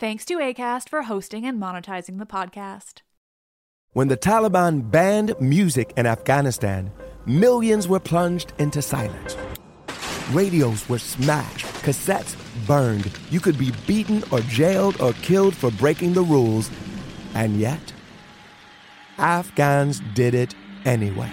Thanks to ACAST for hosting and monetizing the podcast. When the Taliban banned music in Afghanistan, millions were plunged into silence. Radios were smashed, cassettes burned. You could be beaten or jailed or killed for breaking the rules. And yet, Afghans did it anyway.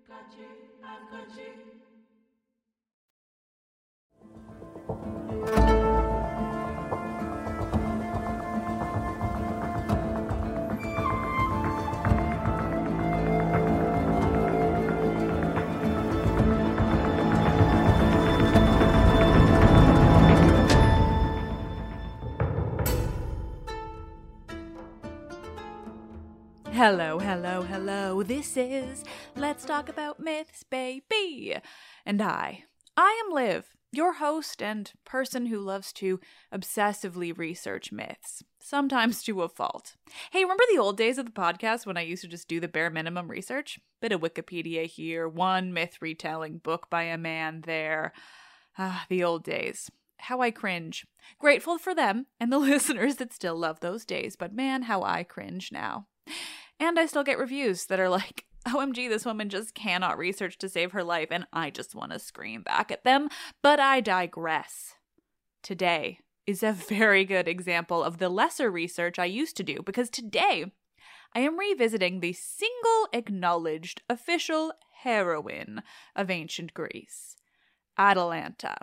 Hello, hello, hello. This is Let's Talk About Myths, baby. And I, I am Liv, your host and person who loves to obsessively research myths, sometimes to a fault. Hey, remember the old days of the podcast when I used to just do the bare minimum research? Bit of Wikipedia here, one myth retelling book by a man there. Ah, the old days. How I cringe. Grateful for them and the listeners that still love those days, but man, how I cringe now. And I still get reviews that are like, OMG, this woman just cannot research to save her life, and I just want to scream back at them. But I digress. Today is a very good example of the lesser research I used to do because today I am revisiting the single acknowledged official heroine of ancient Greece, Atalanta.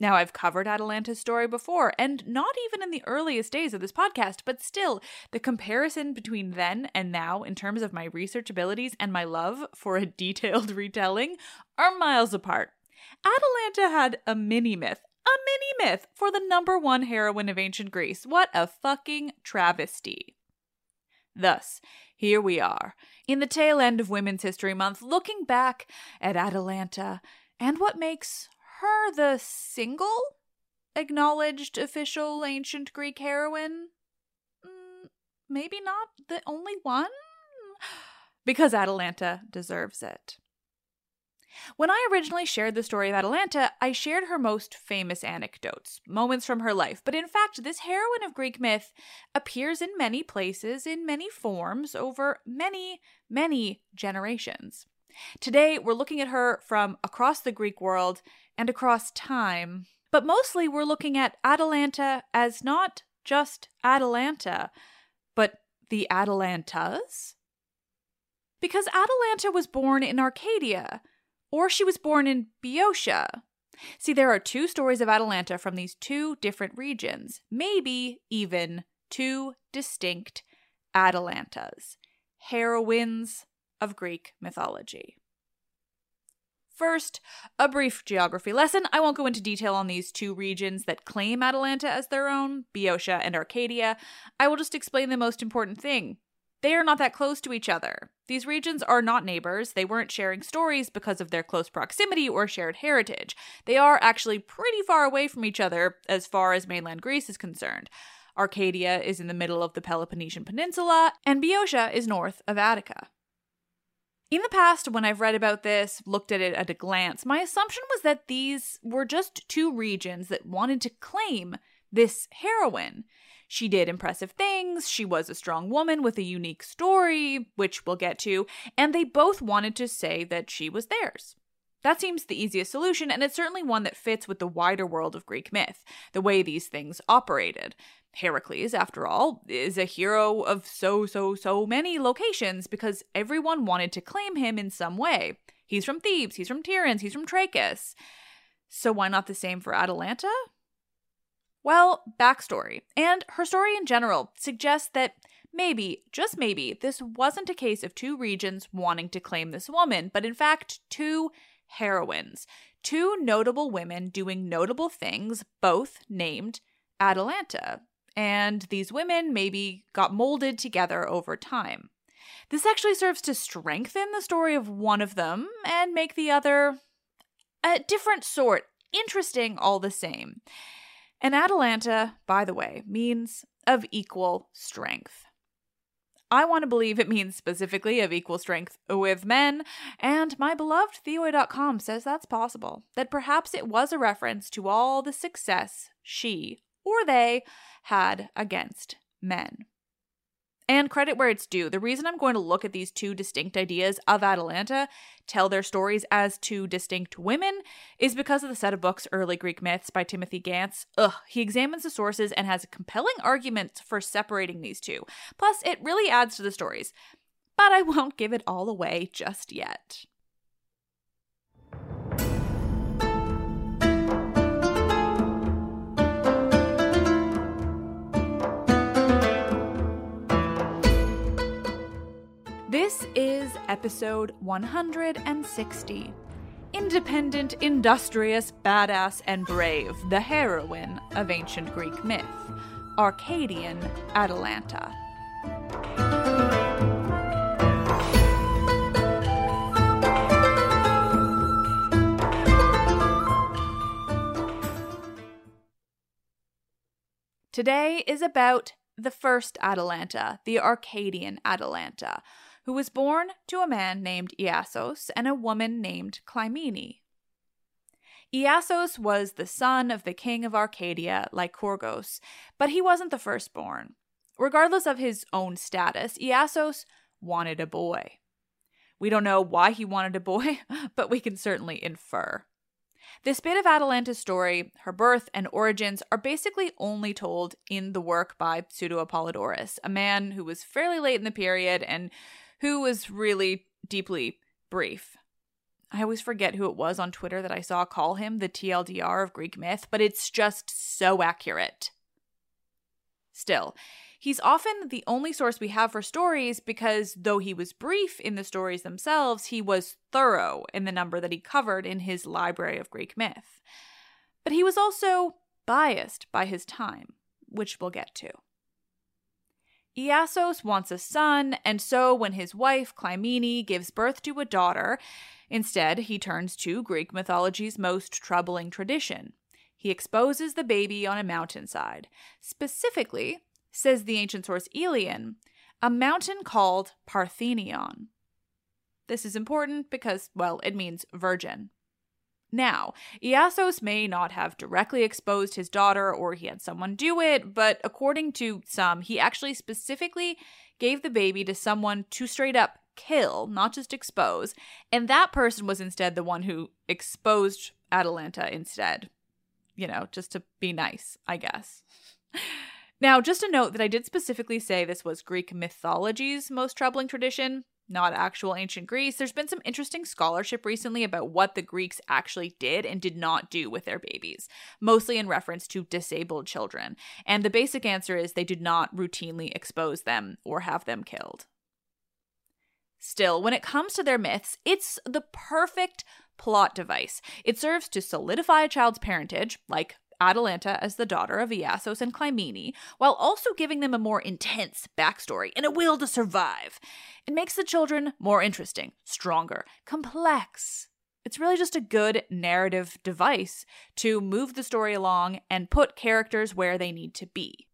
Now, I've covered Atalanta's story before, and not even in the earliest days of this podcast, but still, the comparison between then and now, in terms of my research abilities and my love for a detailed retelling, are miles apart. Atalanta had a mini myth, a mini myth for the number one heroine of ancient Greece. What a fucking travesty. Thus, here we are, in the tail end of Women's History Month, looking back at Atalanta and what makes her the single acknowledged official ancient Greek heroine? Mm, maybe not the only one? Because Atalanta deserves it. When I originally shared the story of Atalanta, I shared her most famous anecdotes, moments from her life. But in fact, this heroine of Greek myth appears in many places, in many forms, over many, many generations. Today, we're looking at her from across the Greek world and across time. But mostly, we're looking at Atalanta as not just Atalanta, but the Atalantas? Because Atalanta was born in Arcadia, or she was born in Boeotia. See, there are two stories of Atalanta from these two different regions, maybe even two distinct Atalantas, heroines of Greek mythology. First, a brief geography lesson. I won't go into detail on these two regions that claim Atalanta as their own, Boeotia and Arcadia. I will just explain the most important thing they are not that close to each other. These regions are not neighbors. They weren't sharing stories because of their close proximity or shared heritage. They are actually pretty far away from each other as far as mainland Greece is concerned. Arcadia is in the middle of the Peloponnesian Peninsula, and Boeotia is north of Attica. In the past, when I've read about this, looked at it at a glance, my assumption was that these were just two regions that wanted to claim this heroine. She did impressive things, she was a strong woman with a unique story, which we'll get to, and they both wanted to say that she was theirs. That seems the easiest solution, and it's certainly one that fits with the wider world of Greek myth, the way these things operated. Heracles, after all, is a hero of so, so, so many locations because everyone wanted to claim him in some way. He's from Thebes, he's from Tiryns, he's from Trachis. So why not the same for Atalanta? Well, backstory, and her story in general, suggests that maybe, just maybe, this wasn't a case of two regions wanting to claim this woman, but in fact, two heroines, two notable women doing notable things, both named Atalanta. And these women maybe got molded together over time. This actually serves to strengthen the story of one of them and make the other a different sort, interesting all the same. And Atalanta, by the way, means of equal strength. I want to believe it means specifically of equal strength with men, and my beloved Theoi.com says that's possible, that perhaps it was a reference to all the success she or they had against men. And credit where it's due. The reason I'm going to look at these two distinct ideas of Atalanta, tell their stories as two distinct women, is because of the set of books Early Greek Myths by Timothy Gantz. Ugh, he examines the sources and has compelling arguments for separating these two. Plus, it really adds to the stories. But I won't give it all away just yet. This is episode 160. Independent, industrious, badass, and brave, the heroine of ancient Greek myth, Arcadian Atalanta. Today is about the first Atalanta, the Arcadian Atalanta, who was born to a man named Iasos and a woman named Clymene. Iasos was the son of the king of Arcadia, Lycurgus, but he wasn't the firstborn. Regardless of his own status, Iasos wanted a boy. We don't know why he wanted a boy, but we can certainly infer. This bit of Atalanta's story, her birth and origins, are basically only told in the work by Pseudo Apollodorus, a man who was fairly late in the period and who was really deeply brief. I always forget who it was on Twitter that I saw call him the TLDR of Greek myth, but it's just so accurate. Still, he's often the only source we have for stories because though he was brief in the stories themselves, he was thorough in the number that he covered in his library of Greek myth. but he was also biased by his time, which we'll get to. Iasos wants a son, and so when his wife, Clymene, gives birth to a daughter, instead he turns to Greek mythology's most troubling tradition. He exposes the baby on a mountainside. Specifically, says the ancient source Aelian, a mountain called Parthenion. This is important because, well, it means virgin. Now, Iasos may not have directly exposed his daughter or he had someone do it, but according to some, he actually specifically gave the baby to someone to straight up kill, not just expose, and that person was instead the one who exposed Atalanta instead. You know, just to be nice, I guess. Now, just a note that I did specifically say this was Greek mythology's most troubling tradition not actual ancient Greece, there's been some interesting scholarship recently about what the Greeks actually did and did not do with their babies, mostly in reference to disabled children. And the basic answer is they did not routinely expose them or have them killed. Still, when it comes to their myths, it's the perfect plot device. It serves to solidify a child's parentage, like Atalanta as the daughter of Iasos and Clymene, while also giving them a more intense backstory and a will to survive. It makes the children more interesting, stronger, complex. It's really just a good narrative device to move the story along and put characters where they need to be.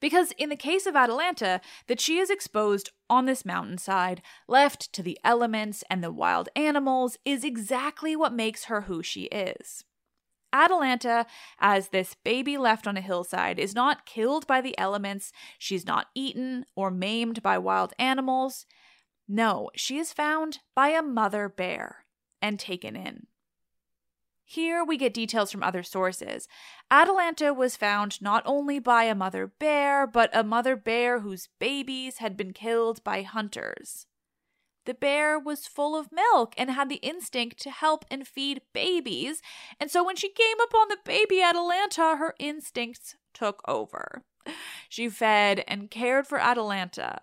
Because in the case of Atalanta, that she is exposed on this mountainside, left to the elements and the wild animals, is exactly what makes her who she is. Atalanta, as this baby left on a hillside, is not killed by the elements, she's not eaten or maimed by wild animals. No, she is found by a mother bear and taken in. Here we get details from other sources. Atalanta was found not only by a mother bear, but a mother bear whose babies had been killed by hunters. The bear was full of milk and had the instinct to help and feed babies, and so when she came upon the baby Atalanta, her instincts took over. She fed and cared for Atalanta.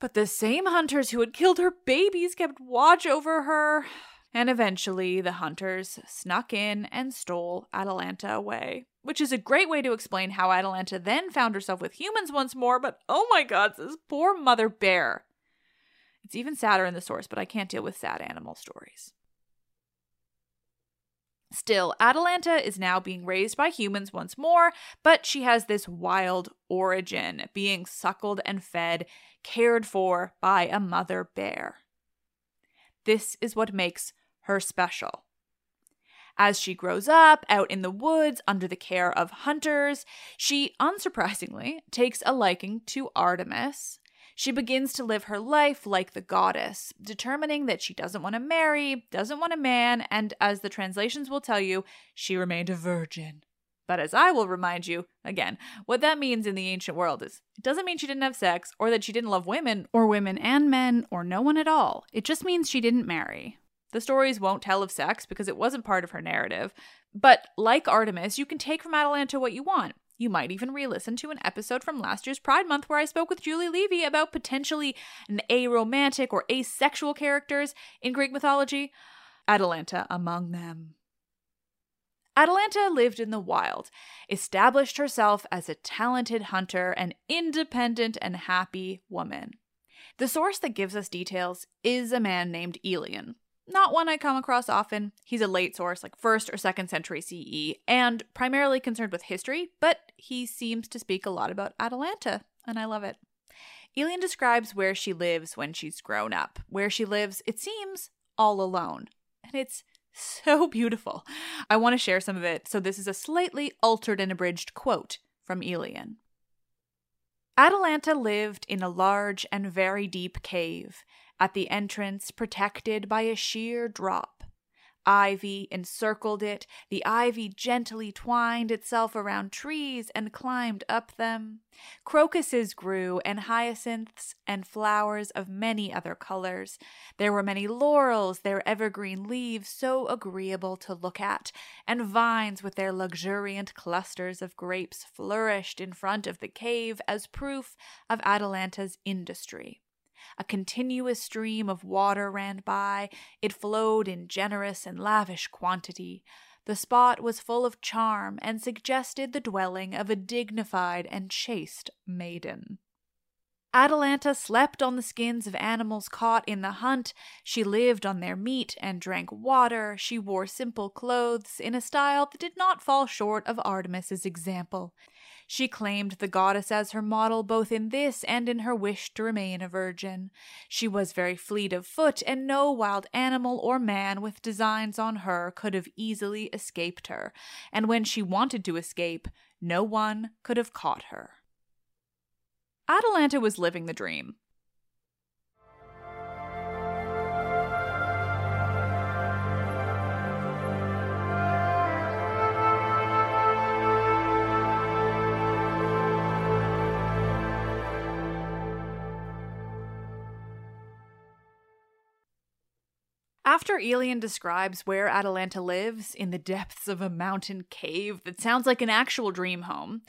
But the same hunters who had killed her babies kept watch over her, and eventually the hunters snuck in and stole Atalanta away. Which is a great way to explain how Atalanta then found herself with humans once more, but oh my god, this poor mother bear. It's even sadder in the source, but I can't deal with sad animal stories. Still, Atalanta is now being raised by humans once more, but she has this wild origin, being suckled and fed, cared for by a mother bear. This is what makes her special. As she grows up out in the woods under the care of hunters, she unsurprisingly takes a liking to Artemis, she begins to live her life like the goddess, determining that she doesn't want to marry, doesn't want a man, and as the translations will tell you, she remained a virgin. But as I will remind you, again, what that means in the ancient world is it doesn't mean she didn't have sex, or that she didn't love women, or women and men, or no one at all. It just means she didn't marry. The stories won't tell of sex because it wasn't part of her narrative. But like Artemis, you can take from Atalanta what you want. You might even re listen to an episode from last year's Pride Month where I spoke with Julie Levy about potentially an aromantic or asexual characters in Greek mythology, Atalanta among them. Atalanta lived in the wild, established herself as a talented hunter, an independent and happy woman. The source that gives us details is a man named Aelian. not one I come across often. He's a late source, like 1st or 2nd century CE, and primarily concerned with history, but he seems to speak a lot about Atalanta, and I love it. Aelian describes where she lives when she's grown up, where she lives, it seems, all alone. And it's so beautiful. I want to share some of it, so this is a slightly altered and abridged quote from Aelian. Atalanta lived in a large and very deep cave, at the entrance protected by a sheer drop. Ivy encircled it, the ivy gently twined itself around trees and climbed up them. Crocuses grew, and hyacinths, and flowers of many other colors. There were many laurels, their evergreen leaves so agreeable to look at, and vines with their luxuriant clusters of grapes flourished in front of the cave as proof of Atalanta's industry. A continuous stream of water ran by. It flowed in generous and lavish quantity. The spot was full of charm and suggested the dwelling of a dignified and chaste maiden. Atalanta slept on the skins of animals caught in the hunt. She lived on their meat and drank water. She wore simple clothes in a style that did not fall short of Artemis's example. She claimed the goddess as her model both in this and in her wish to remain a virgin. She was very fleet of foot, and no wild animal or man with designs on her could have easily escaped her. And when she wanted to escape, no one could have caught her. Atalanta was living the dream. After Aelian describes where Atalanta lives, in the depths of a mountain cave that sounds like an actual dream home,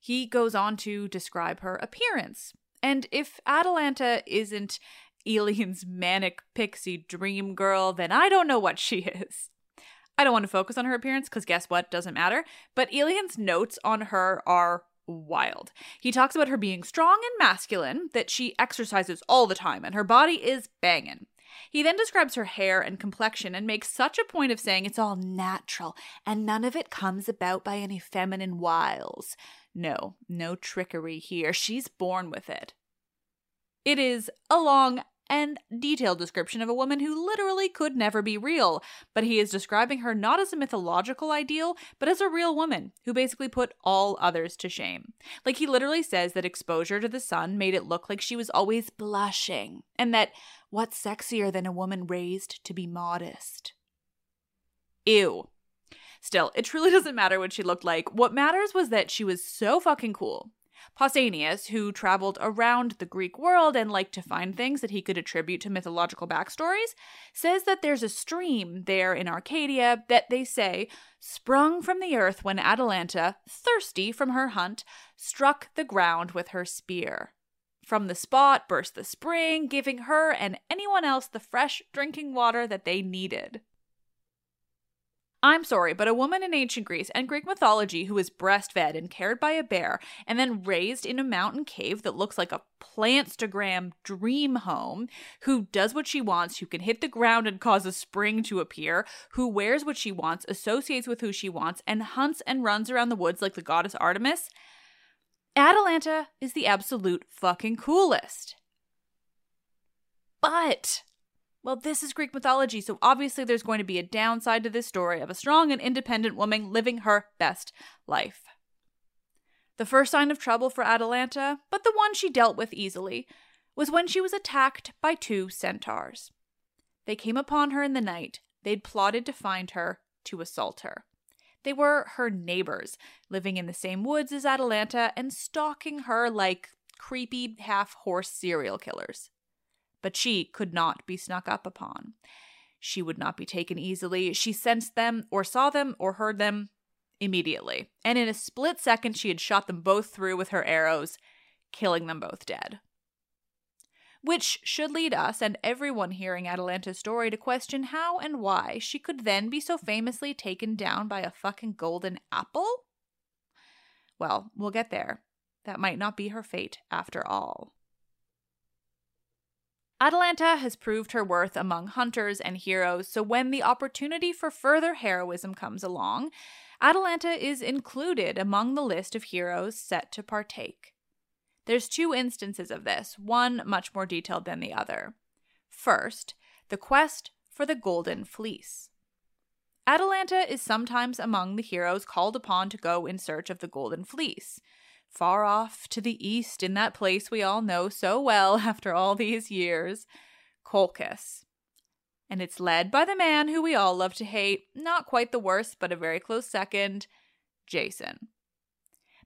he goes on to describe her appearance. And if Atalanta isn't Aelian's manic pixie dream girl, then I don't know what she is. I don't want to focus on her appearance because guess what? Doesn't matter. But Aelian's notes on her are wild. He talks about her being strong and masculine, that she exercises all the time, and her body is banging. He then describes her hair and complexion and makes such a point of saying it's all natural and none of it comes about by any feminine wiles. No, no trickery here. She's born with it. It is a long and detailed description of a woman who literally could never be real, but he is describing her not as a mythological ideal, but as a real woman who basically put all others to shame. Like he literally says that exposure to the sun made it look like she was always blushing, and that what's sexier than a woman raised to be modest? Ew. Still, it truly doesn't matter what she looked like. What matters was that she was so fucking cool. Pausanias, who traveled around the Greek world and liked to find things that he could attribute to mythological backstories, says that there's a stream there in Arcadia that they say sprung from the earth when Atalanta, thirsty from her hunt, struck the ground with her spear. From the spot burst the spring, giving her and anyone else the fresh drinking water that they needed. I'm sorry, but a woman in ancient Greece and Greek mythology who was breastfed and cared by a bear and then raised in a mountain cave that looks like a plantstagram dream home, who does what she wants, who can hit the ground and cause a spring to appear, who wears what she wants, associates with who she wants, and hunts and runs around the woods like the goddess Artemis. Atalanta is the absolute fucking coolest. But well, this is Greek mythology, so obviously there's going to be a downside to this story of a strong and independent woman living her best life. The first sign of trouble for Atalanta, but the one she dealt with easily, was when she was attacked by two centaurs. They came upon her in the night. They'd plotted to find her, to assault her. They were her neighbors, living in the same woods as Atalanta and stalking her like creepy half horse serial killers but she could not be snuck up upon. She would not be taken easily. She sensed them, or saw them, or heard them immediately. And in a split second, she had shot them both through with her arrows, killing them both dead. Which should lead us and everyone hearing Atalanta's story to question how and why she could then be so famously taken down by a fucking golden apple? Well, we'll get there. That might not be her fate after all. Atalanta has proved her worth among hunters and heroes, so when the opportunity for further heroism comes along, Atalanta is included among the list of heroes set to partake. There's two instances of this, one much more detailed than the other. First, the quest for the Golden Fleece. Atalanta is sometimes among the heroes called upon to go in search of the Golden Fleece far off to the east in that place we all know so well after all these years, Colchis. And it's led by the man who we all love to hate, not quite the worst, but a very close second, Jason.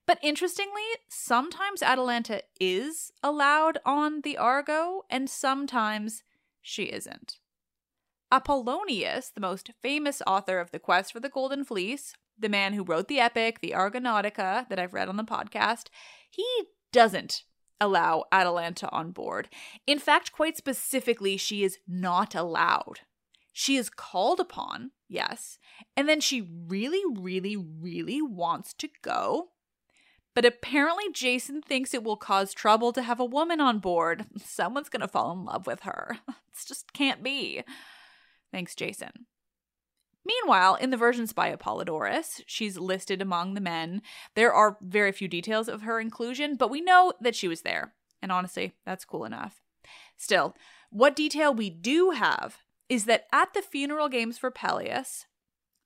But interestingly, sometimes Atalanta is allowed on the Argo, and sometimes she isn't. Apollonius, the most famous author of the quest for the Golden Fleece, the man who wrote the epic, the Argonautica, that I've read on the podcast, he doesn't allow Atalanta on board. In fact, quite specifically, she is not allowed. She is called upon, yes, and then she really, really, really wants to go. But apparently, Jason thinks it will cause trouble to have a woman on board. Someone's going to fall in love with her. It just can't be. Thanks, Jason. Meanwhile, in the versions by Apollodorus, she's listed among the men. There are very few details of her inclusion, but we know that she was there. And honestly, that's cool enough. Still, what detail we do have is that at the funeral games for Pelias,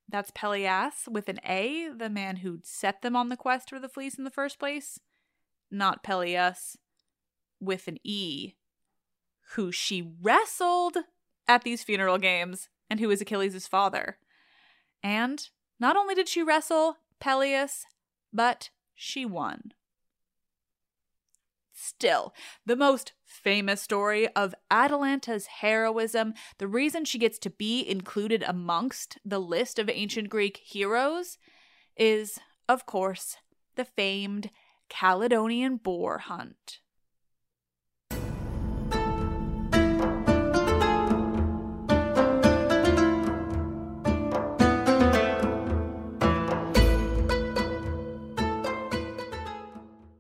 that's Pelias with an A, the man who set them on the quest for the fleece in the first place, not Peleus with an E, who she wrestled at these funeral games and who is Achilles' father. And not only did she wrestle Peleus, but she won. Still, the most famous story of Atalanta's heroism, the reason she gets to be included amongst the list of ancient Greek heroes, is, of course, the famed Caledonian boar hunt.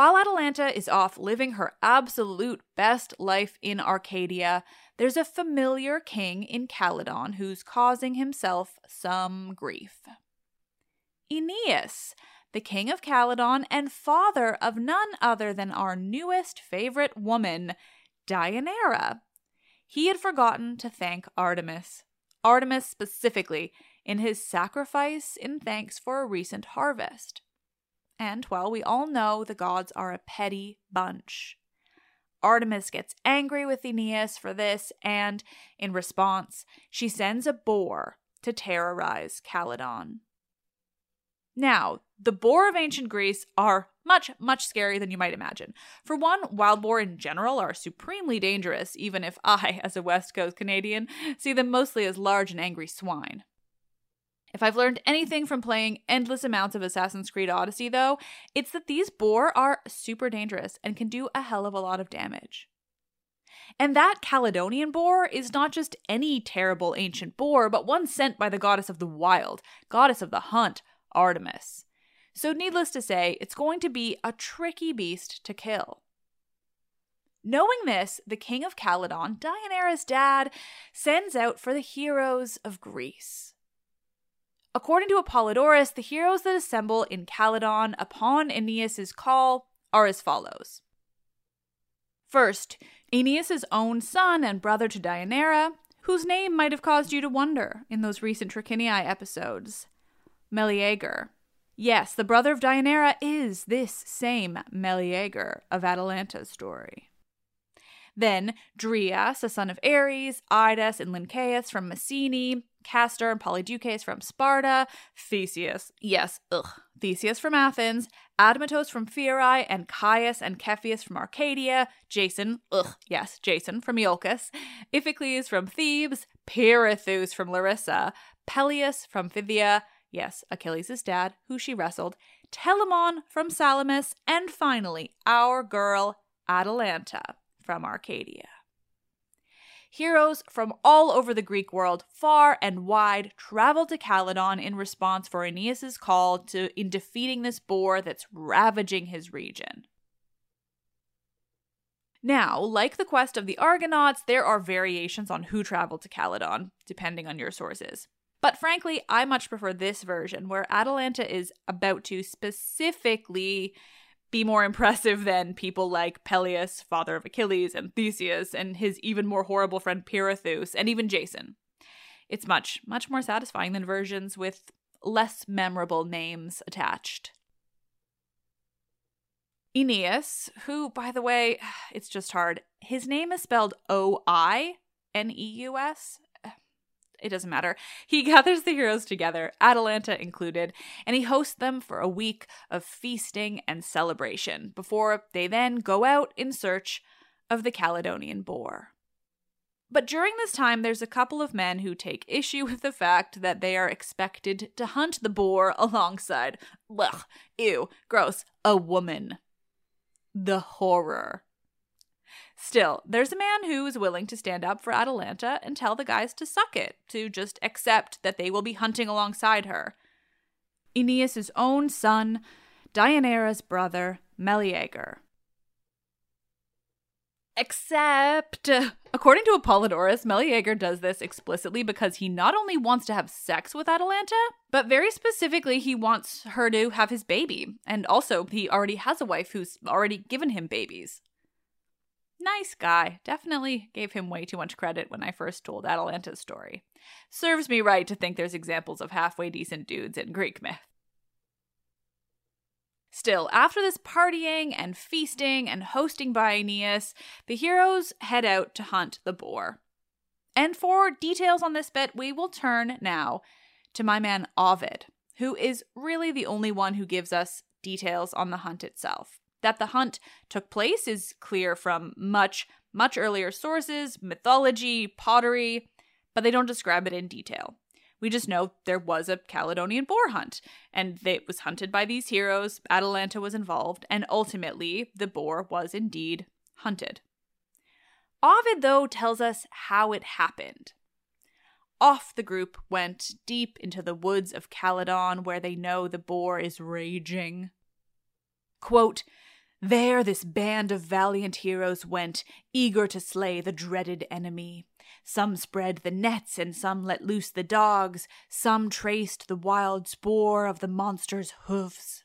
While Atalanta is off living her absolute best life in Arcadia, there's a familiar king in Caledon who's causing himself some grief. Oineus, the king of Caledon and father of none other than our newest favorite woman, Deianira. He had forgotten to thank Artemis, Artemis specifically, in his sacrifice in thanks for a recent harvest. And, well, we all know the gods are a petty bunch. Artemis gets angry with Oineus for this, and in response, she sends a boar to terrorize Caledon. Now, the boar of ancient Greece are much, much scarier than you might imagine. For one, wild boar in general are supremely dangerous, even if I, as a West Coast Canadian, see them mostly as large and angry swine. If I've learned anything from playing endless amounts of Assassin's Creed Odyssey, though, it's that these boar are super dangerous and can do a hell of a lot of damage. And that Caledonian boar is not just any terrible ancient boar, but one sent by the goddess of the wild, goddess of the hunt, Artemis. So, needless to say, it's going to be a tricky beast to kill. Knowing this, the king of Caledon, Deianira's dad, sends out for the heroes of Greece. According to Apollodorus, the heroes that assemble in Caledon upon Oineus's call are as follows. First, Oineus's own son and brother to Deianira, whose name might have caused you to wonder in those recent Trachiniae episodes, Meleager. Yes, the brother of Deianira is this same Meleager of Atalanta's story. Then Dryas, a son of Ares, Idas and Lynceus from Messene, Castor and Polydeuces from Sparta, Theseus, yes, ugh, Theseus from Athens, Admetos from Pherai, and Caius and Cepheus from Arcadia, Jason, ugh, yes, Jason from Iolcus, Iphicles from Thebes, Pirithous from Larissa, Peleus from Phthia, yes, Achilles' dad, who she wrestled, Telamon from Salamis, and finally, our girl, Atalanta from Arcadia. Heroes from all over the Greek world, far and wide, traveled to Caledon in response for Oineus's call to in defeating this boar that's ravaging his region. Now, like the quest of the Argonauts, there are variations on who traveled to Caledon, depending on your sources. But frankly, I much prefer this version where Atalanta is about to specifically be more impressive than people like Peleus, father of Achilles, and Theseus, and his even more horrible friend Pirithous, and even Jason. It's much, much more satisfying than versions with less memorable names attached. Oineus, who, by the way, it's just hard, his name is spelled O I N E U S, it doesn't matter. He gathers the heroes together, Atalanta included, and he hosts them for a week of feasting and celebration before they then go out in search of the Caledonian boar. But during this time, there's a couple of men who take issue with the fact that they are expected to hunt the boar alongside, ugh, ew, gross, a woman. The horror. Still, there's a man who is willing to stand up for Atalanta and tell the guys to suck it, to just accept that they will be hunting alongside her. Oineus's own son, Deianira's brother, Meleager. Except, according to Apollodorus, Meleager does this explicitly because he not only wants to have sex with Atalanta, but very specifically, he wants her to have his baby. And also, he already has a wife who's already given him babies. Nice guy. Definitely gave him way too much credit when I first told Atalanta's story. Serves me right to think there's examples of halfway decent dudes in Greek myth. Still, after this partying and feasting and hosting by Oineus, the heroes head out to hunt the boar. And for details on this bit, we will turn now to my man Ovid, who is really the only one who gives us details on the hunt itself. That the hunt took place is clear from much, much earlier sources, mythology, pottery, but they don't describe it in detail. We just know there was a Caledonian boar hunt, and it was hunted by these heroes. Atalanta was involved, and ultimately, the boar was indeed hunted. Ovid, though, tells us how it happened. Off the group went deep into the woods of Caledon, where they know the boar is raging. Quote, There, this band of valiant heroes went, eager to slay the dreaded enemy. Some spread the nets, and some let loose the dogs. Some traced the wild spoor of the monster's hoofs.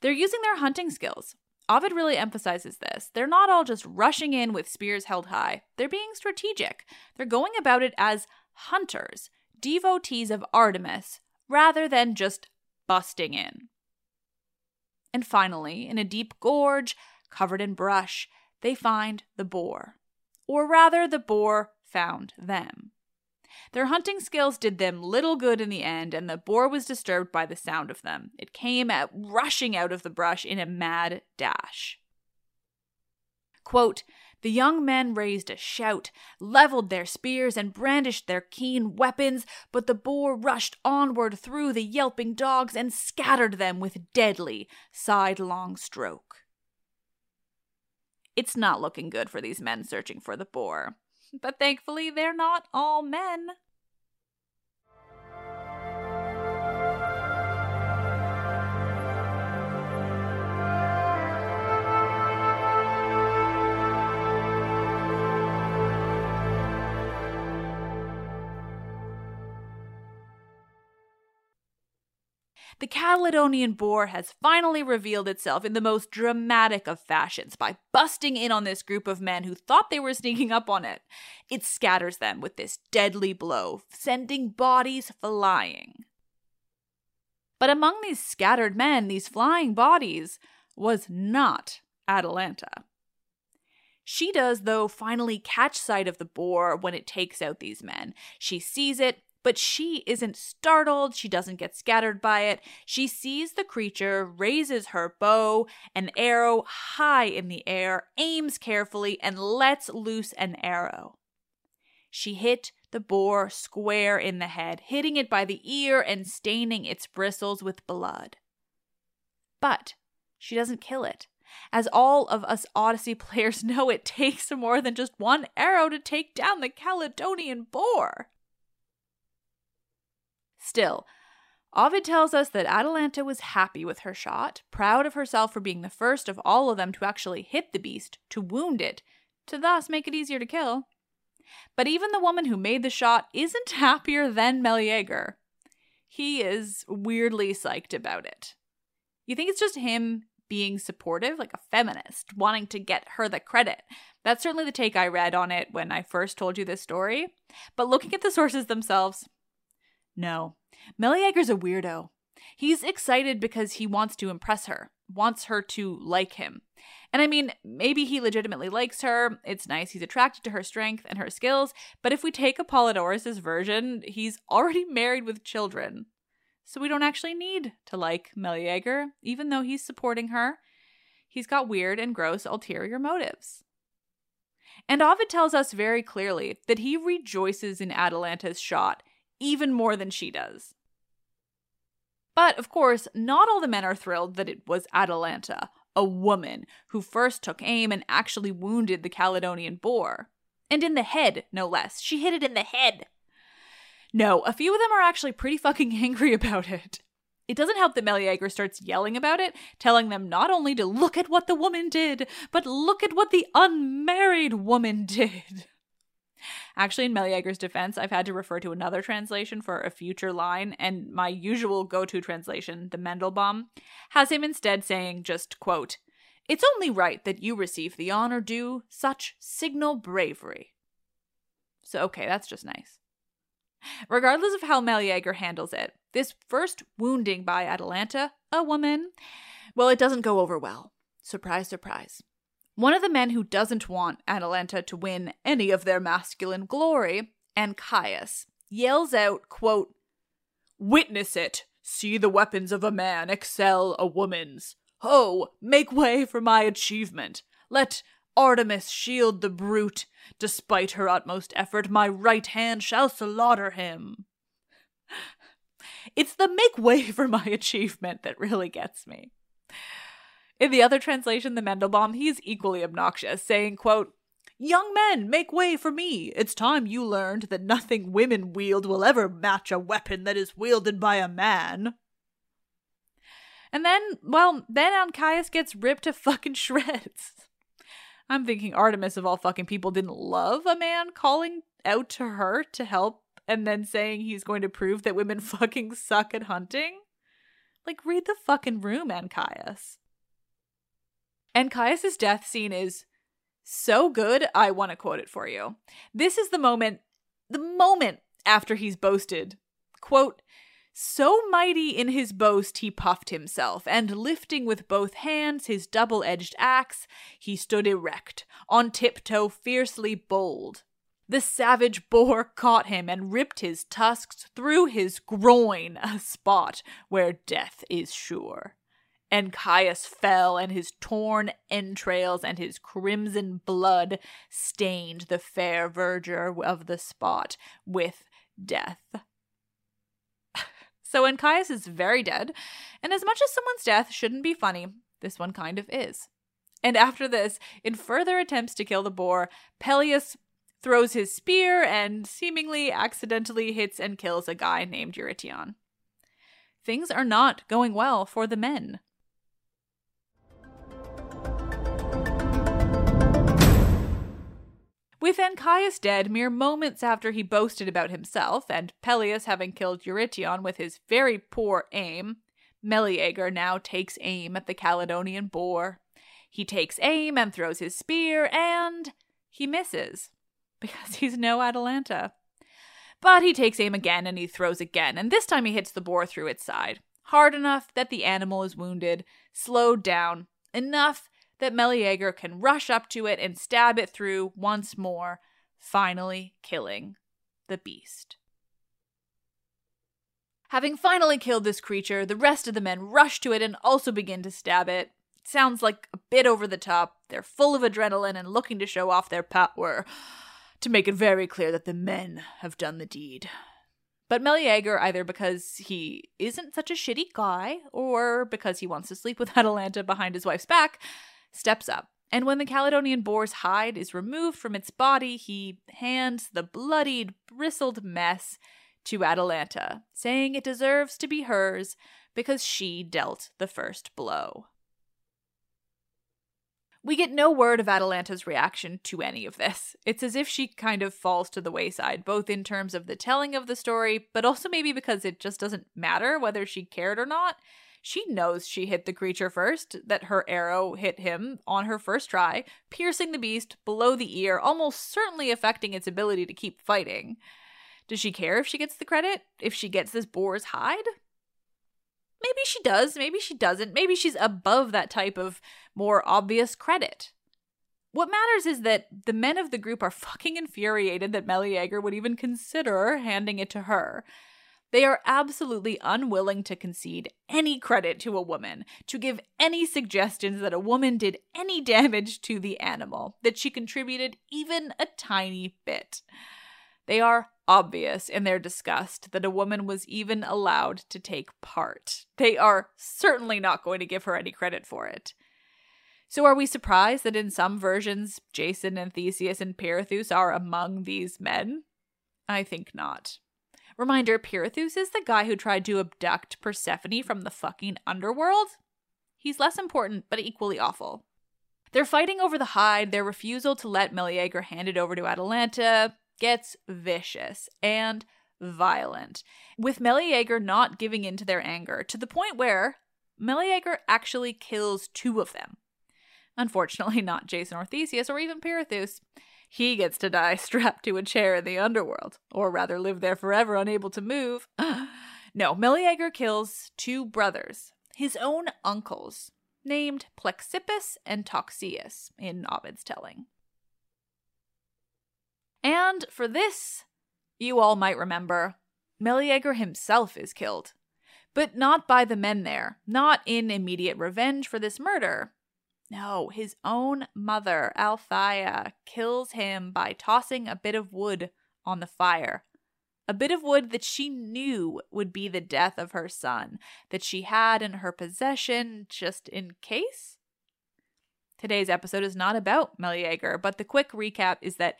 They're using their hunting skills. Ovid really emphasizes this. They're not all just rushing in with spears held high, they're being strategic. They're going about it as hunters, devotees of Artemis, rather than just busting in. And finally, in a deep gorge covered in brush, they find the boar. Or rather, the boar found them. Their hunting skills did them little good in the end, and the boar was disturbed by the sound of them. It came at rushing out of the brush in a mad dash. Quote, the young men raised a shout, leveled their spears, and brandished their keen weapons, but the boar rushed onward through the yelping dogs and scattered them with deadly sidelong stroke. It's not looking good for these men searching for the boar. But thankfully, they're not all men. The Caledonian boar has finally revealed itself in the most dramatic of fashions by busting in on this group of men who thought they were sneaking up on it. It scatters them with this deadly blow, sending bodies flying. But among these scattered men, these flying bodies, was not Atalanta. She does, though, finally catch sight of the boar when it takes out these men. She sees it, but she isn't startled. She doesn't get scattered by it. She sees the creature, raises her bow, an arrow high in the air, aims carefully, and lets loose an arrow. She hit the boar square in the head, hitting it by the ear and staining its bristles with blood. But she doesn't kill it. As all of us Odyssey players know, it takes more than just one arrow to take down the Caledonian boar. Still, Ovid tells us that Atalanta was happy with her shot, proud of herself for being the first of all of them to actually hit the beast, to wound it, to thus make it easier to kill. But even the woman who made the shot isn't happier than Meleager. He is weirdly psyched about it. You think it's just him being supportive, like a feminist, wanting to get her the credit. That's certainly the take I read on it when I first told you this story. But looking at the sources themselves, no. Meleager's a weirdo. He's excited because he wants to impress her, wants her to like him. And I mean, maybe he legitimately likes her. It's nice. He's attracted to her strength and her skills. But if we take Apollodorus' version, he's already married with children. So we don't actually need to like Meleager, even though he's supporting her. He's got weird and gross ulterior motives. And Ovid tells us very clearly that he rejoices in Atalanta's shot even more than she does. But of course, not all the men are thrilled that it was Atalanta, a woman, who first took aim and actually wounded the Caledonian boar. And in the head, no less. She hit it in the head. No, a few of them are actually pretty fucking angry about it. It doesn't help that Meleager starts yelling about it, telling them not only to look at what the woman did, but look at what the unmarried woman did. Actually, in Meleager's defense, I've had to refer to another translation for a future line, and my usual go to translation, the Mandelbaum, has him instead saying just, quote, It's only right that you receive the honor due such signal bravery. So, okay, that's just nice. Regardless of how Meleager handles it, this first wounding by Atalanta, a woman, well, it doesn't go over well. Surprise, surprise. One of the men who doesn't want Atalanta to win any of their masculine glory, Ancaeus, yells out, quote, Witness it! See the weapons of a man excel a woman's. Ho! Make way for my achievement! Let Artemis shield the brute! Despite her utmost effort, my right hand shall slaughter him. It's the make way for my achievement that really gets me. In the other translation, the Mandelbaum, he's equally obnoxious, saying, quote, Young men, make way for me. It's time you learned that nothing women wield will ever match a weapon that is wielded by a man. And then, well, then Ancaeus gets ripped to fucking shreds. I'm thinking Artemis, of all fucking people, didn't love a man calling out to her to help and then saying he's going to prove that women fucking suck at hunting. Like, read the fucking room, Ancaeus. Caius's death scene is so good, I want to quote it for you. This is the moment, the moment after he's boasted. Quote, so mighty in his boast he puffed himself, and lifting with both hands his double edged axe, he stood erect, on tiptoe fiercely bold. The savage boar caught him and ripped his tusks through his groin, a spot where death is sure. And Caius fell, and his torn entrails and his crimson blood stained the fair verdure of the spot with death. so when Caius is very dead, and as much as someone's death shouldn't be funny, this one kind of is. And after this, in further attempts to kill the boar, Peleus throws his spear and seemingly accidentally hits and kills a guy named Eurytion. Things are not going well for the men. With Ancaeus dead mere moments after he boasted about himself, and Peleus having killed Eurytion with his very poor aim, Meleager now takes aim at the Caledonian boar. He takes aim and throws his spear, and he misses because he's no Atalanta. But he takes aim again and he throws again, and this time he hits the boar through its side, hard enough that the animal is wounded, slowed down, enough that Meleager can rush up to it and stab it through once more, finally killing the beast. Having finally killed this creature, the rest of the men rush to it and also begin to stab it. sounds like a bit over the top. They're full of adrenaline and looking to show off their power to make it very clear that the men have done the deed. But Meleager, either because he isn't such a shitty guy or because he wants to sleep with Atalanta behind his wife's back, steps up. And when the Caledonian boar's hide is removed from its body, he hands the bloodied, bristled mess to Atalanta, saying it deserves to be hers because she dealt the first blow. We get no word of Atalanta's reaction to any of this. It's as if she kind of falls to the wayside, both in terms of the telling of the story, but also maybe because it just doesn't matter whether she cared or not. She knows she hit the creature first, that her arrow hit him on her first try, piercing the beast below the ear, almost certainly affecting its ability to keep fighting. Does she care if she gets the credit? If she gets this boar's hide? Maybe she does, maybe she doesn't. Maybe she's above that type of more obvious credit. What matters is that the men of the group are fucking infuriated that Meleager would even consider handing it to her. They are absolutely unwilling to concede any credit to a woman, to give any suggestions that a woman did any damage to the animal, that she contributed even a tiny bit. They are obvious in their disgust that a woman was even allowed to take part. They are certainly not going to give her any credit for it. So, are we surprised that in some versions, Jason and Theseus and Pirithous are among these men? I think not. Reminder Pirithous is the guy who tried to abduct Persephone from the fucking underworld. He's less important, but equally awful. They're fighting over the hide, their refusal to let Meleager hand it over to Atalanta, gets vicious and violent, with Meleager not giving in to their anger to the point where Meleager actually kills two of them. Unfortunately, not Jason or Theseus or even Pirithous. He gets to die strapped to a chair in the underworld, or rather live there forever unable to move. no, Meleager kills two brothers, his own uncles, named Plexippus and Toxeus in Ovid's telling. And for this, you all might remember, Meleager himself is killed. But not by the men there, not in immediate revenge for this murder. No, his own mother, Althea, kills him by tossing a bit of wood on the fire. A bit of wood that she knew would be the death of her son, that she had in her possession just in case. Today's episode is not about Meleager, but the quick recap is that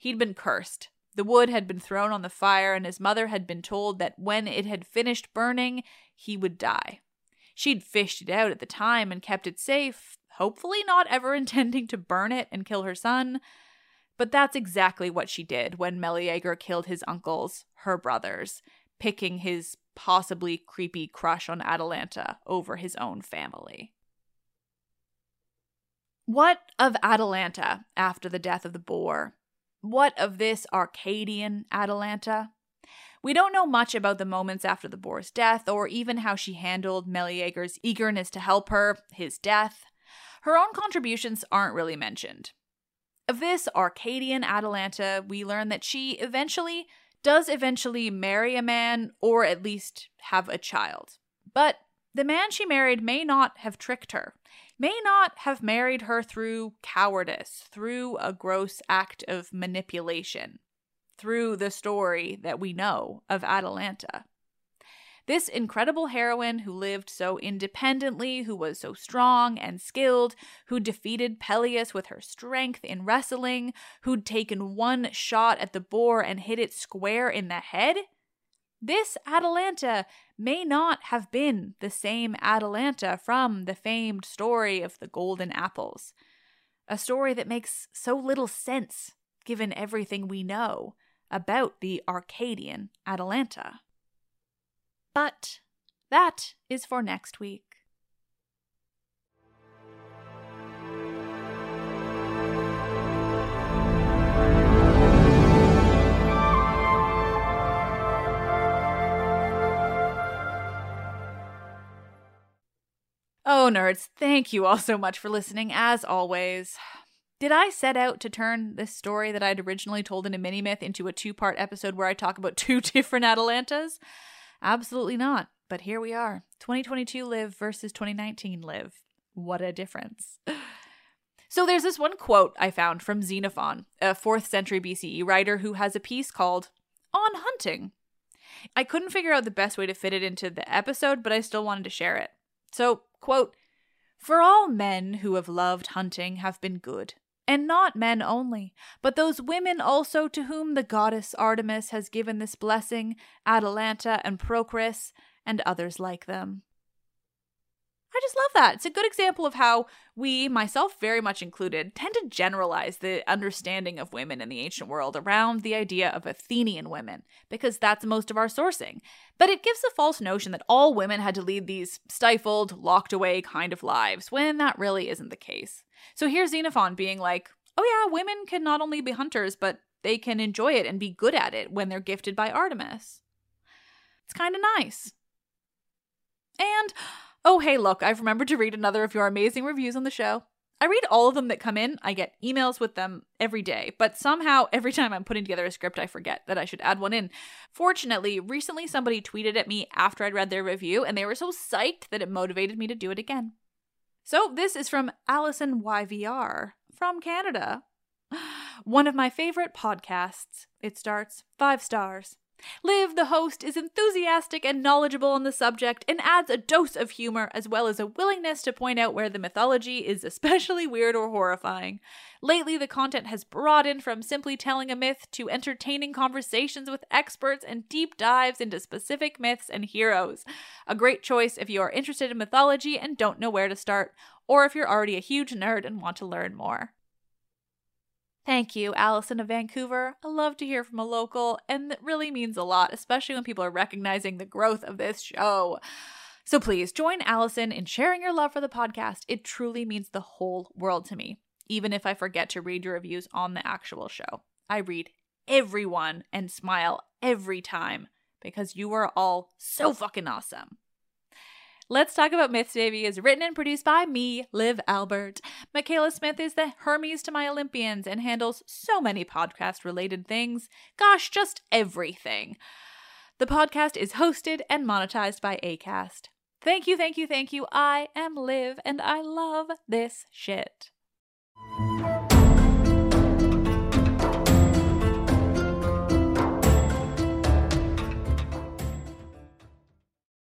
He'd been cursed. The wood had been thrown on the fire, and his mother had been told that when it had finished burning, he would die. She'd fished it out at the time and kept it safe, hopefully not ever intending to burn it and kill her son. But that's exactly what she did when Meleager killed his uncles, her brothers, picking his possibly creepy crush on Atalanta over his own family. What of Atalanta after the death of the boar? What of this Arcadian Atalanta? We don't know much about the moments after the boar's death, or even how she handled Meleager's eagerness to help her, his death. Her own contributions aren't really mentioned. Of this Arcadian Atalanta, we learn that she eventually does eventually marry a man, or at least have a child. But the man she married may not have tricked her, may not have married her through cowardice, through a gross act of manipulation through the story that we know of Atalanta. This incredible heroine who lived so independently, who was so strong and skilled, who defeated Peleus with her strength in wrestling, who'd taken one shot at the boar and hit it square in the head? This Atalanta may not have been the same Atalanta from the famed story of the golden apples. A story that makes so little sense given everything we know about the Arcadian Atalanta. But that is for next week. Oh, nerds, thank you all so much for listening, as always. Did I set out to turn this story that I'd originally told in a mini myth into a two part episode where I talk about two different Atalantas? Absolutely not. But here we are 2022 live versus 2019 live. What a difference. So there's this one quote I found from Xenophon, a 4th century BCE writer who has a piece called On Hunting. I couldn't figure out the best way to fit it into the episode, but I still wanted to share it. So, quote, For all men who have loved hunting have been good, and not men only, but those women also to whom the goddess Artemis has given this blessing, Atalanta and Procris, and others like them. I just love that. It's a good example of how we, myself very much included, tend to generalize the understanding of women in the ancient world around the idea of Athenian women, because that's most of our sourcing. But it gives a false notion that all women had to lead these stifled, locked away kind of lives, when that really isn't the case. So here's Xenophon being like, oh yeah, women can not only be hunters, but they can enjoy it and be good at it when they're gifted by Artemis. It's kind of nice. And, oh hey, look, I've remembered to read another of your amazing reviews on the show. I read all of them that come in. I get emails with them every day, but somehow every time I'm putting together a script, I forget that I should add one in. Fortunately, recently somebody tweeted at me after I'd read their review, and they were so psyched that it motivated me to do it again. So this is from Allison YVR from Canada. One of my favorite podcasts. It starts five stars. Liv, the host, is enthusiastic and knowledgeable on the subject and adds a dose of humor as well as a willingness to point out where the mythology is especially weird or horrifying. Lately, the content has broadened from simply telling a myth to entertaining conversations with experts and deep dives into specific myths and heroes. A great choice if you are interested in mythology and don't know where to start, or if you're already a huge nerd and want to learn more. Thank you, Allison of Vancouver. I love to hear from a local, and it really means a lot, especially when people are recognizing the growth of this show. So please join Allison in sharing your love for the podcast. It truly means the whole world to me, even if I forget to read your reviews on the actual show. I read everyone and smile every time because you are all so fucking awesome. Let's Talk About Myths Baby is written and produced by me, Liv Albert. Michaela Smith is the Hermes to my Olympians and handles so many podcast related things. Gosh, just everything. The podcast is hosted and monetized by ACAST. Thank you, thank you, thank you. I am Liv and I love this shit.